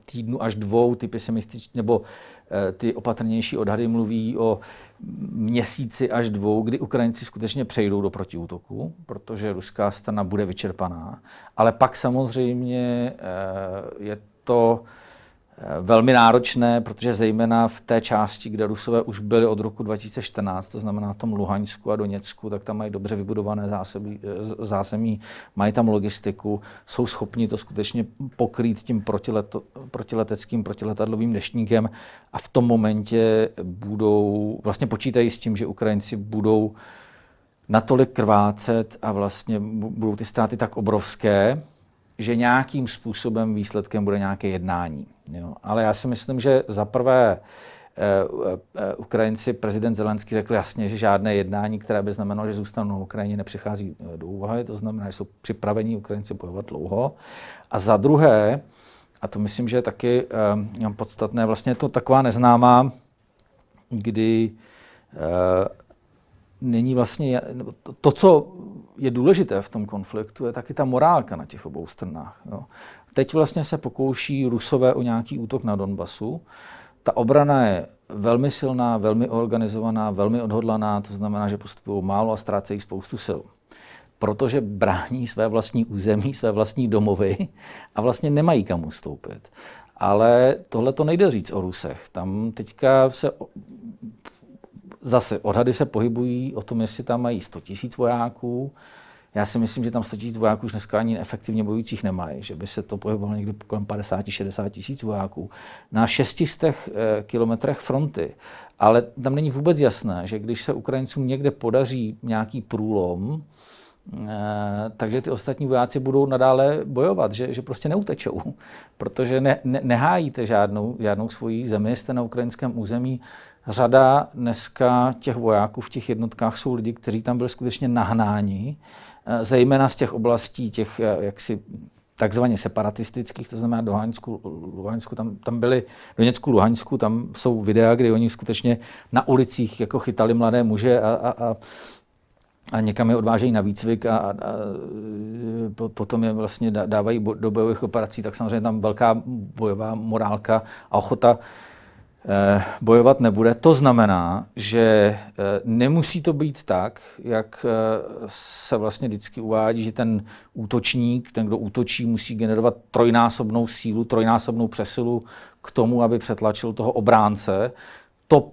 týdnu až dvou, ty pesimističtí, nebo eh, ty opatrnější odhady mluví o měsíci až dvou, kdy Ukrajinci skutečně přejdou do protiútoku, protože ruská strana bude vyčerpaná. Ale pak samozřejmě eh, je to Eh, velmi náročné, protože zejména v té části, kde Rusové už byli od roku 2014, to znamená v tom Luhansku a Doněcku, tak tam mají dobře vybudované zásoby, eh, zázemí, mají tam logistiku, jsou schopni to skutečně pokrýt tím protileto, protileteckým, protiletadlovým deštníkem a v tom momentě budou, vlastně počítají s tím, že Ukrajinci budou natolik krvácet a vlastně budou ty ztráty tak obrovské, že nějakým způsobem výsledkem bude nějaké jednání. Jo. Ale já si myslím, že za prvé Uh, uh, Ukrajinci, prezident Zelenský řekl jasně, že žádné jednání, které by znamenalo, že zůstanou na Ukrajině, nepřichází do úvahy. To znamená, že jsou připraveni Ukrajinci bojovat dlouho. A za druhé, a to myslím, že je taky uh, podstatné, vlastně je to taková neznámá, kdy není vlastně to, co je důležité v tom konfliktu, je taky ta morálka na těch obou stranách. Jo. Teď vlastně se pokouší Rusové o nějaký útok na Donbasu. Ta obrana je velmi silná, velmi organizovaná, velmi odhodlaná, to znamená, že postupují málo a ztrácejí spoustu sil. Protože brání své vlastní území, své vlastní domovy a vlastně nemají kam ustoupit. Ale tohle to nejde říct o Rusech. Tam teďka se zase odhady se pohybují o tom, jestli tam mají 100 tisíc vojáků. Já si myslím, že tam 100 tisíc vojáků už dneska ani efektivně bojujících nemají, že by se to pohybovalo někdy kolem 50-60 tisíc vojáků na 600 eh, kilometrech fronty. Ale tam není vůbec jasné, že když se Ukrajincům někde podaří nějaký průlom, eh, takže ty ostatní vojáci budou nadále bojovat, že, že prostě neutečou, protože ne, ne, nehájíte žádnou, žádnou svoji zemi, jste na ukrajinském území, Řada dneska těch vojáků v těch jednotkách jsou lidi, kteří tam byli skutečně nahnáni, eh, zejména z těch oblastí těch eh, jaksi takzvaně separatistických, to znamená do Luhansku, Luhansku tam, tam byli, do Něcku, Luhansku, tam jsou videa, kdy oni skutečně na ulicích jako chytali mladé muže a, a, a a někam je odvážejí na výcvik a, a, a potom je vlastně dávají do bojových operací, tak samozřejmě tam velká bojová morálka a ochota Eh, bojovat nebude. To znamená, že eh, nemusí to být tak, jak eh, se vlastně vždycky uvádí, že ten útočník, ten, kdo útočí, musí generovat trojnásobnou sílu, trojnásobnou přesilu k tomu, aby přetlačil toho obránce. To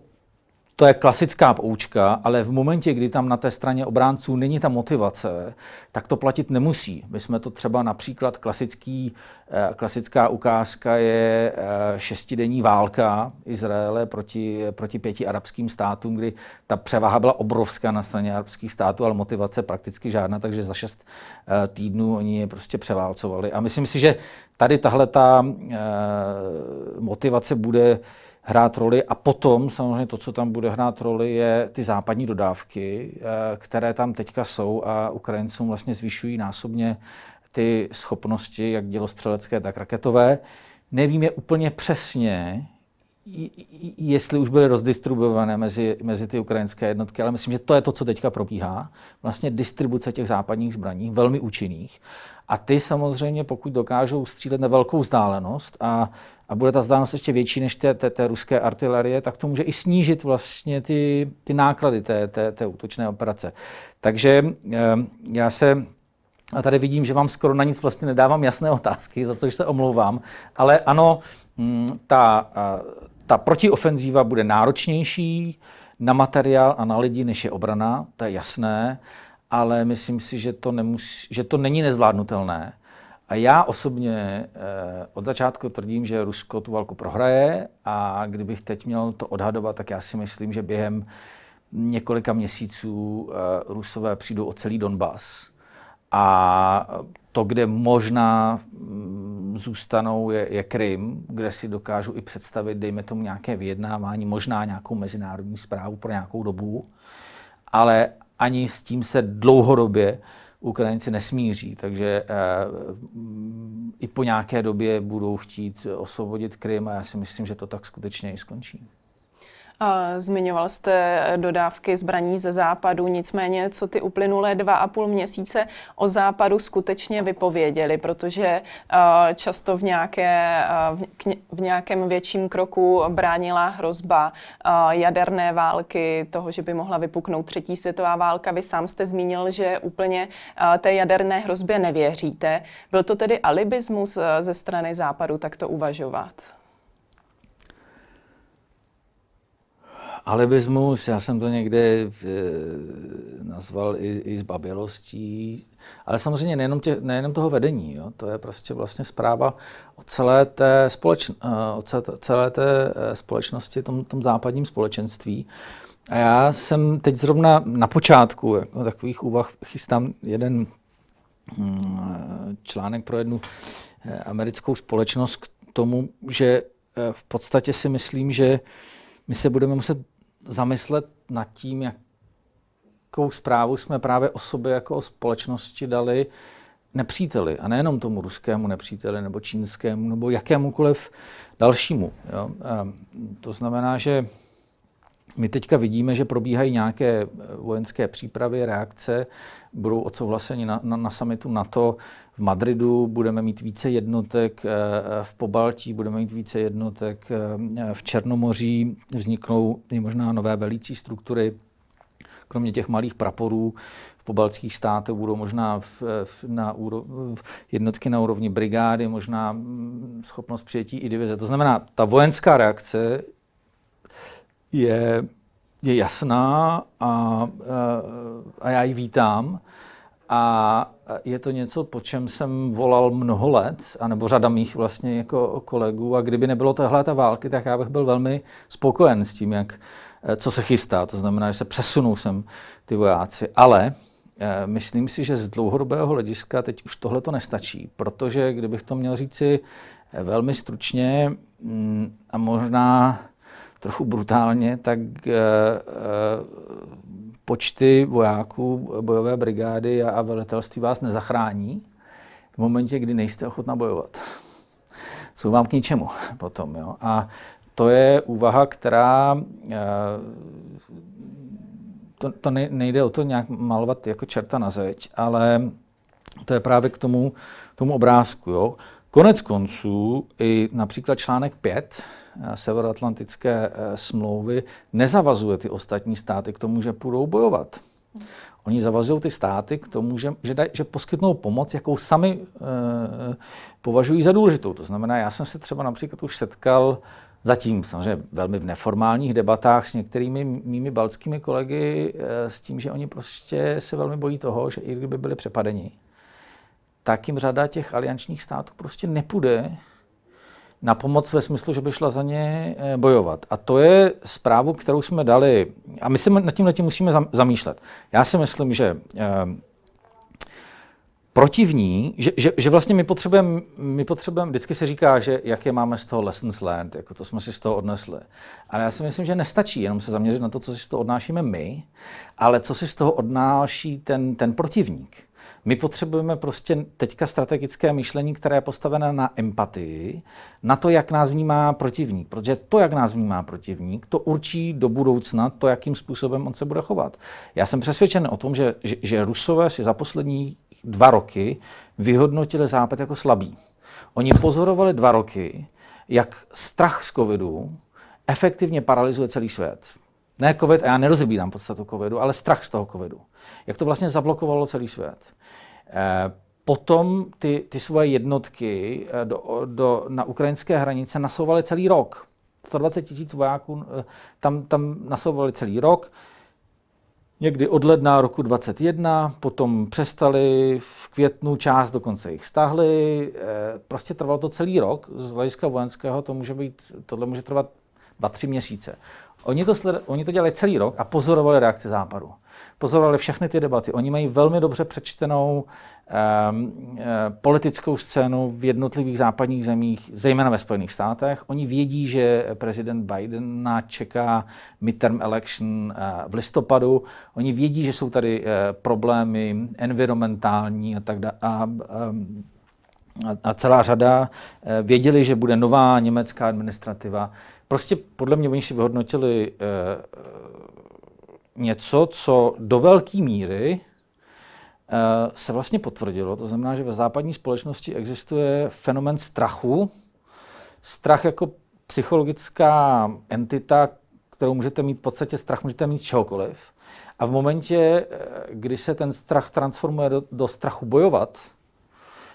to je klasická poučka, ale v momentě, kdy tam na té straně obránců není ta motivace, tak to platit nemusí. My jsme to třeba například klasický, eh, klasická ukázka je eh, šestidenní válka Izraele proti, proti pěti arabským státům, kdy ta převaha byla obrovská na straně arabských států, ale motivace prakticky žádná, takže za šest eh, týdnů oni je prostě převálcovali. A myslím si, že tady tahle ta motivace bude hrát roli. A potom samozřejmě to, co tam bude hrát roli, je ty západní dodávky, eh, které tam teďka jsou a Ukrajincům vlastně zvyšují násobně ty schopnosti, jak dělostřelecké, tak raketové. Nevíme úplně přesně, jestli už byly rozdistribuované mezi, mezi ty ukrajinské jednotky, ale myslím, že to je to, co teďka probíhá. Vlastně distribuce těch západních zbraní, velmi účinných. A ty samozřejmě, pokud dokážou střílet na velkou vzdálenost a, a bude ta vzdálenost ještě větší než té, té, té ruské artilerie, tak to může i snížit vlastně ty, ty náklady té, té, té útočné operace. Takže eh, já se a tady vidím, že vám skoro na nic vlastně nedávám jasné otázky, za což se omlouvám, ale ano, mm, ta, ta protiofenzíva bude náročnější na materiál a na lidi, než je obrana, to je jasné, ale myslím si, že to, nemusí, že to není nezvládnutelné. A já osobně eh, od začátku tvrdím, že Rusko tu válku prohraje a kdybych teď měl to odhadovat, tak já si myslím, že během několika měsíců eh, Rusové přijdou o celý Donbass. A to, kde možná mm, zůstanou, je, je Krym, kde si dokážu i představit, dejme tomu nějaké vyjednávání, možná nějakou mezinárodní zprávu pro nějakou dobu, ale ani s tím se dlouhodobě Ukrajinci nesmíří, takže eh, i po nějaké době budou chtít osvobodit Krym a já si myslím, že to tak skutečně i skončí. Zmiňoval jste dodávky zbraní ze západu, nicméně co ty uplynulé dva a půl měsíce o západu skutečně vypověděli, protože často v, nějaké, v nějakém větším kroku bránila hrozba jaderné války, toho, že by mohla vypuknout třetí světová válka. Vy sám jste zmínil, že úplně té jaderné hrozbě nevěříte. Byl to tedy alibismus ze strany západu takto uvažovat? Alibismus, já jsem to někde e, nazval i, i zbabělostí, ale samozřejmě nejenom, tě, nejenom toho vedení, jo? to je prostě vlastně zpráva o celé té, společn, eh, o celé té eh, společnosti, tom, tom západním společenství. A já jsem teď zrovna na počátku jako takových úvah chystám jeden mm, článek pro jednu americkou společnost k tomu, že v podstatě si myslím, že my se budeme muset zamyslet nad tím, jakou zprávu jsme právě o sobě jako o společnosti dali nepříteli. A nejenom tomu ruskému nepříteli, nebo čínskému, nebo jakémukoliv dalšímu. Jo? A to znamená, že my teďka vidíme, že probíhají nějaké vojenské přípravy, reakce, budou odsouhlaseni na, na, na samitu NATO v Madridu, budeme mít více jednotek eh, v Pobaltí, budeme mít více jednotek eh, v Černomoří, vzniknou i možná nové velící struktury, kromě těch malých praporů v pobaltských státech budou možná v, v, na úro, jednotky na úrovni brigády, možná mm, schopnost přijetí i divize. To znamená, ta vojenská reakce je, je jasná a, a já ji vítám. A je to něco, po čem jsem volal mnoho let, anebo řada mých vlastně jako kolegů. A kdyby nebylo tohle ta války, tak já bych byl velmi spokojen s tím, jak, co se chystá. To znamená, že se přesunou sem ty vojáci. Ale eh, myslím si, že z dlouhodobého hlediska teď už tohle to nestačí, protože kdybych to měl říci eh, velmi stručně mm, a možná trochu brutálně, tak eh, eh, počty vojáků bojové brigády a velitelství vás nezachrání v momentě, kdy nejste ochotná bojovat. Jsou vám k ničemu potom. Jo? A to je úvaha, která eh, to, to nejde o to nějak malovat jako čerta na zeď, ale to je právě k tomu, tomu obrázku. Jo? Konec konců i například článek 5 eh, Severoatlantické eh, smlouvy nezavazuje ty ostatní státy k tomu, že půjdou bojovat. Oni zavazují ty státy k tomu, že, že, daj, že poskytnou pomoc, jakou sami e, považují za důležitou. To znamená, já jsem se třeba například už setkal zatím samozřejmě velmi v neformálních debatách s některými mými baltskými kolegy eh, s tím, že oni prostě se velmi bojí toho, že i kdyby byli přepadeni, tak jim řada těch aliančních států prostě nepůjde na pomoc ve smyslu, že by šla za ně eh, bojovat. A to je zprávu, kterou jsme dali, a my se nad tím, nad musíme zamýšlet. Já si myslím, že eh, protivní, že, že, že vlastně my potřebujeme, my potřebujeme, vždycky se říká, že jaké máme z toho lessons learned, jako to jsme si z toho odnesli. Ale já si myslím, že nestačí jenom se zaměřit na to, co si z toho odnášíme my, ale co si z toho odnáší ten, ten protivník. My potřebujeme prostě teďka strategické myšlení, které je postavené na empatii, na to, jak nás vnímá protivník. Protože to, jak nás vnímá protivník, to určí do budoucna to, jakým způsobem on se bude chovat. Já jsem přesvědčen o tom, že, že, že Rusové si za poslední dva roky vyhodnotili Západ jako slabý. Oni pozorovali dva roky, jak strach z covidu efektivně paralyzuje celý svět. Ne covid, a já nerozebírám podstatu covidu, ale strach z toho covidu. Jak to vlastně zablokovalo celý svět. Eh, potom ty, ty svoje jednotky eh, do, do, na ukrajinské hranice nasouvaly celý rok. 120 tisíc vojáků eh, tam, tam nasouvali celý rok někdy od ledna roku 2021, potom přestali v květnu část, dokonce jich stáhli. Prostě trvalo to celý rok. Z hlediska vojenského to může být, tohle může trvat dva, tři měsíce. Oni to, oni to dělali celý rok a pozorovali reakci západu. Pozorovali všechny ty debaty. Oni mají velmi dobře přečtenou um, politickou scénu v jednotlivých západních zemích, zejména ve Spojených státech. Oni vědí, že prezident Biden čeká midterm election uh, v listopadu. Oni vědí, že jsou tady uh, problémy environmentální a tak dále. A, um, a celá řada věděli, že bude nová německá administrativa. Prostě podle mě oni si vyhodnotili eh, něco, co do velké míry eh, se vlastně potvrdilo. To znamená, že ve západní společnosti existuje fenomen strachu. Strach jako psychologická entita, kterou můžete mít v podstatě strach, můžete mít z čehokoliv. A v momentě, eh, kdy se ten strach transformuje do, do strachu bojovat,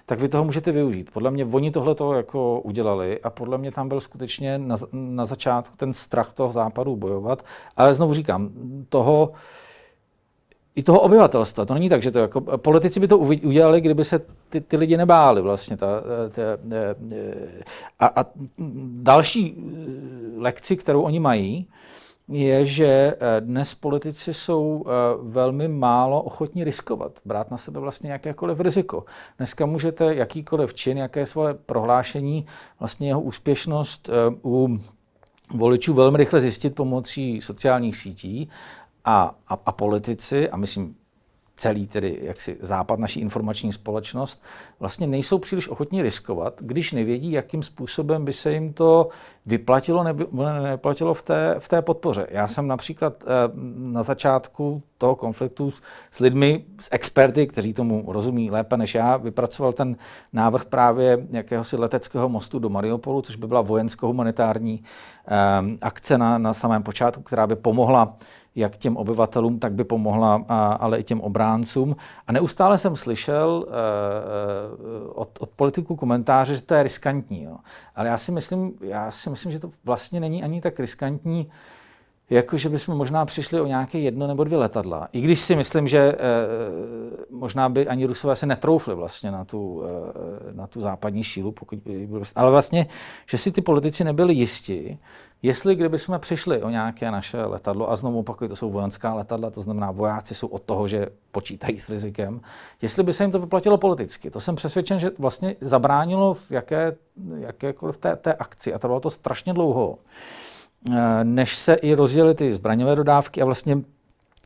tak vy toho můžete využít. Podle mě oni tohle to jako udělali a podle mě tam byl skutečně na, na začátku ten strach toho západu bojovat. Ale znovu říkám, toho, i toho obyvatelstva. To není tak, že to jako, politici by to udělali, kdyby se ty, ty lidi nebáli vlastně. Ta, ta, a, a další lekci, kterou oni mají, je, že eh, dnes politici jsou eh, velmi málo ochotní riskovat, brát na sebe vlastně jakékoliv riziko. Dneska můžete jakýkoliv čin, jaké svoje prohlášení, vlastně jeho úspěšnost eh, u voličů velmi rychle zjistit pomocí sociálních sítí a, a, a politici, a myslím celý tedy jaksi západ, naší informační společnost, vlastně nejsou příliš ochotní riskovat, když nevědí, jakým způsobem by se jim to vyplatilo nebo neplatilo v té, v té podpoře. Já jsem například eh, na začátku toho konfliktu s lidmi, s experty, kteří tomu rozumí lépe než já, vypracoval ten návrh právě jakéhosi leteckého mostu do Mariupolu, což by byla vojensko-humanitární um, akce na, na samém počátku, která by pomohla jak těm obyvatelům, tak by pomohla, a, ale i těm obráncům. A neustále jsem slyšel uh, od, od politiků komentáře, že to je riskantní. Jo. Ale já si, myslím, já si myslím, že to vlastně není ani tak riskantní, jako že bychom možná přišli o nějaké jedno nebo dvě letadla. I když si myslím, že e, možná by ani Rusové se netroufli vlastně na tu, e, na tu západní sílu, pokud by byl, ale vlastně, že si ty politici nebyli jistí, jestli kdyby jsme přišli o nějaké naše letadlo, a znovu opakuju, to jsou vojenská letadla, to znamená vojáci jsou od toho, že počítají s rizikem, jestli by se jim to vyplatilo politicky. To jsem přesvědčen, že vlastně zabránilo v jaké, jakékoliv té, té akci a trvalo to strašně dlouho. Eh, než se i rozjeli ty zbraňové dodávky a vlastně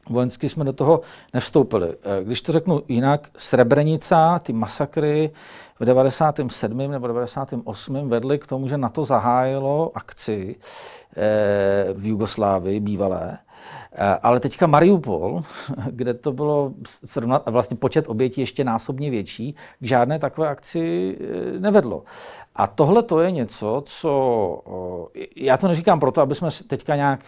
vojensky jsme do toho nevstoupili. Eh, když to řeknu jinak, Srebrenica, ty masakry v 97. nebo 98. vedly k tomu, že na to zahájilo akci eh, v Jugoslávii bývalé, Ale teďka Mariupol, kde to bylo vlastně počet obětí ještě násobně větší, k žádné takové akci nevedlo. A tohle to je něco, co já to neříkám proto, aby jsme teďka nějak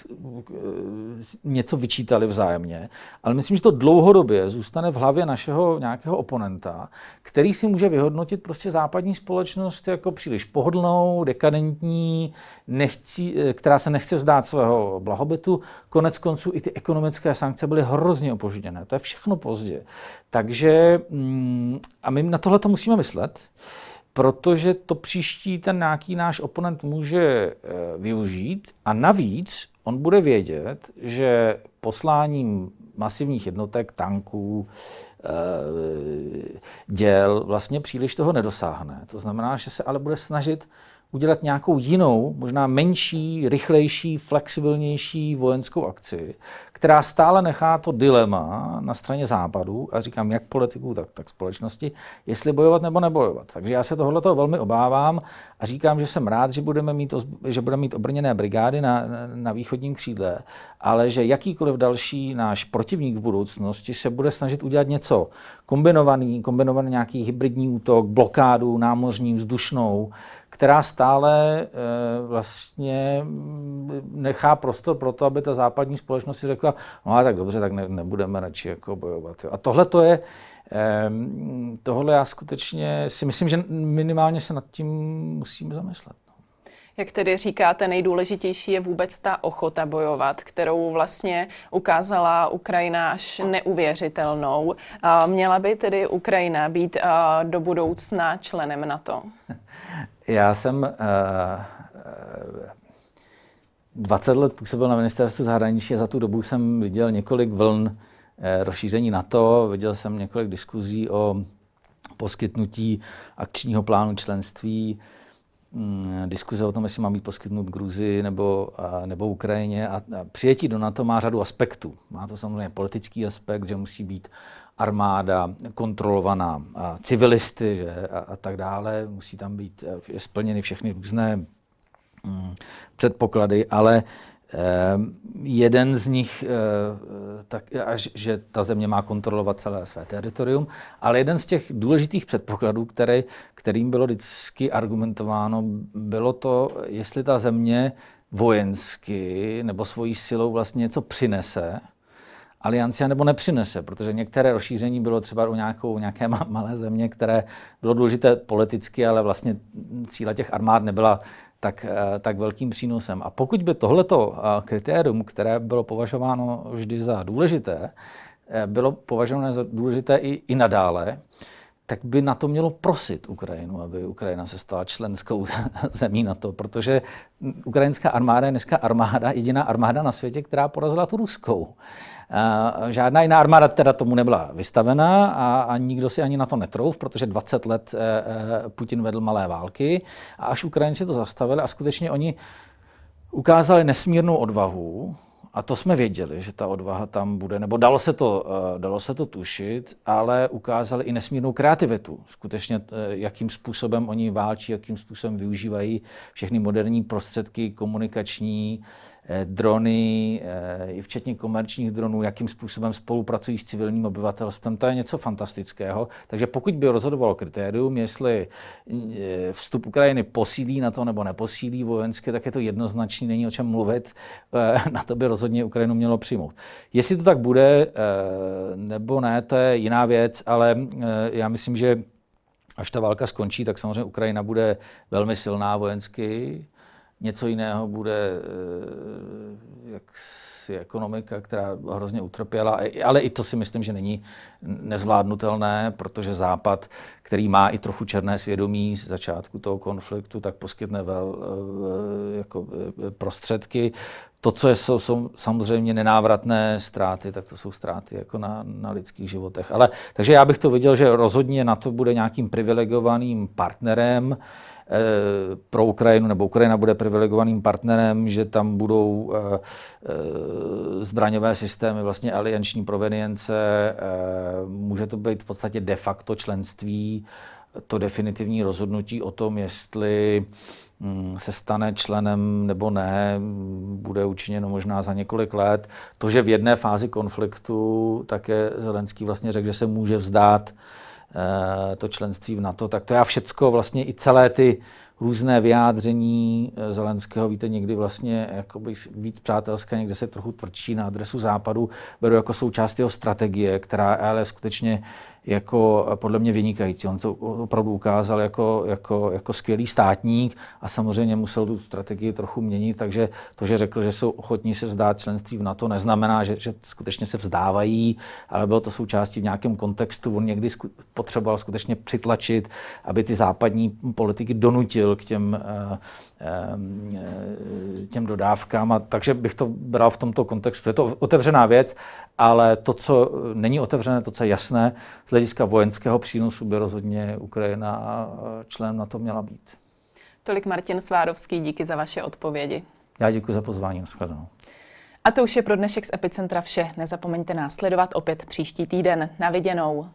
něco vyčítali vzájemně, ale myslím, že to dlouhodobě zůstane v hlavě našeho nějakého oponenta, který si může vyhodnotit prostě západní společnost jako příliš pohodlnou, dekadentní, nechci, která se nechce vzdát svého blahobytu. Konec konců i ty ekonomické sankce byly hrozně opožděné. To je všechno pozdě. Takže mm, a my na tohle to musíme myslet protože to příští ten nějaký náš oponent může eh, využít a navíc on bude vědět, že posláním masivních jednotek, tanků, eh, děl vlastně příliš toho nedosáhne. To znamená, že se ale bude snažit udělat nějakou jinou, možná menší, rychlejší, flexibilnější vojenskou akci, která stále nechá to dilema na straně západu, a říkám jak politiků, tak, tak společnosti, jestli bojovat nebo nebojovat. Takže já se tohle velmi obávám a říkám, že jsem rád, že budeme mít, že budeme mít obrněné brigády na, na východním křídle, ale že jakýkoliv další náš protivník v budoucnosti se bude snažit udělat něco kombinovaný, kombinovaný nějaký hybridní útok, blokádu námořní, vzdušnou, která stále e, vlastně nechá prostor pro to, aby ta západní společnost si řekla, no a tak dobře, tak ne, nebudeme radši jako bojovat. Jo. A tohle to je, e, tohle já skutečně si myslím, že minimálně se nad tím musíme zamyslet. Jak tedy říkáte, nejdůležitější je vůbec ta ochota bojovat, kterou vlastně ukázala Ukrajina až neuvěřitelnou. Měla by tedy Ukrajina být do budoucna členem NATO? Já jsem uh, uh, 20 let působil na ministerstvu zahraničí a za tu dobu jsem viděl několik vln uh, rozšíření NATO, viděl jsem několik diskuzí o poskytnutí akčního plánu členství, um, diskuze o tom, jestli má být poskytnut Gruzi nebo, uh, nebo Ukrajině. A, a přijetí do NATO má řadu aspektů. Má to samozřejmě politický aspekt, že musí být armáda kontrolovaná civilisty že, a, a tak dále. Musí tam být eh, splněny všechny různé mm, předpoklady, ale jeden z nich, eh, tak, až, že ta země má kontrolovat celé své teritorium, ale jeden z těch důležitých předpokladů, který, kterým bylo vždycky argumentováno, bylo to, jestli ta země vojensky nebo svojí silou vlastně něco přinese, aliancia nebo nepřinese, protože některé rozšíření bylo třeba u nějakou, nějaké malé země, které bylo důležité politicky, ale vlastně cíle těch armád nebyla tak, eh, tak velkým přínosem. A pokud by tohleto eh, kritérium, které bylo považováno vždy za důležité, eh, bylo považováno za důležité i, i nadále, tak by na to mělo prosit Ukrajinu, aby Ukrajina se stala členskou zemí na to, protože ukrajinská armáda je dneska armáda, jediná armáda na světě, která porazila tu ruskou. Žádná jiná armáda teda tomu nebyla vystavená a, a nikdo si ani na to netrouf, protože 20 let eh, eh, Putin vedl malé války a až Ukrajinci to zastavili a skutečně oni ukázali nesmírnou odvahu, a to jsme věděli, že ta odvaha tam bude, nebo dalo se to, eh, dalo se to tušit, ale ukázali i nesmírnou kreativitu. Skutečně, jakým způsobem oni válčí, jakým způsobem využívají všechny moderní prostředky komunikační, Eh, drony, eh, i včetně komerčních dronů, jakým způsobem spolupracují s civilním obyvatelstvem, to je něco fantastického. Takže pokud by rozhodovalo kritérium, jestli eh, vstup Ukrajiny posílí na to nebo neposílí vojensky, tak je to jednoznačný, není o čem mluvit. Na to by rozhodně Ukrajinu mělo přijmout. Jestli to tak bude nebo ne, to je jiná věc, ale já myslím, že až ta válka skončí, tak samozřejmě Ukrajina bude velmi silná vojensky Něco jiného bude eh, jak si ekonomika, která hrozně utrpěla, ale i to si myslím, že není nezvládnutelné, protože Západ, který má i trochu černé svědomí z začátku toho konfliktu, tak poskytne vel, eh, jako eh, prostředky. To, co jsou, jsou samozřejmě nenávratné ztráty, tak to jsou ztráty jako na, na lidských životech. Ale, takže já bych to viděl, že rozhodně na to bude nějakým privilegovaným partnerem, pro Ukrajinu, nebo Ukrajina bude privilegovaným partnerem, že tam budou eh, eh, zbraňové systémy vlastně alianční provenience, může to být v podstatě de facto členství to definitivní rozhodnutí o tom, jestli mm, se stane členem nebo ne, bude učiněno možná za několik let. To, že v jedné fázi konfliktu také Zelenský vlastně řekl, že se může vzdát eh, to členství v NATO, tak to já všecko vlastně i celé ty různé vyjádření eh, Zelenského, víte, někdy vlastně jakoby víc přátelské, někde se trochu tvrdší na adresu západu, beru jako součást jeho strategie, která ale skutečně jako podle mě vynikající. On to opravdu ukázal jako, jako, jako skvělý státník a samozřejmě musel tu strategii trochu měnit, takže to, že řekl, že jsou ochotní se vzdát členství v NATO, neznamená, že, že skutečně se vzdávají, ale bylo to součástí v nějakém kontextu. On někdy sku, potřeboval skutečně přitlačit, aby ty západní politiky donutil k těm, eh, eh, těm dodávkám. A takže bych to bral v tomto kontextu. Je to otevřená věc, ale to, co není otevřené, to, co je jasné, z hlediska vojenského přínosu by rozhodně Ukrajina členem na to měla být. Tolik Martin Svárovský, díky za vaše odpovědi. Já děkuji za pozvání, nashledanou. A to už je pro dnešek z Epicentra vše. Nezapomeňte nás sledovat opět příští týden. Na viděnou.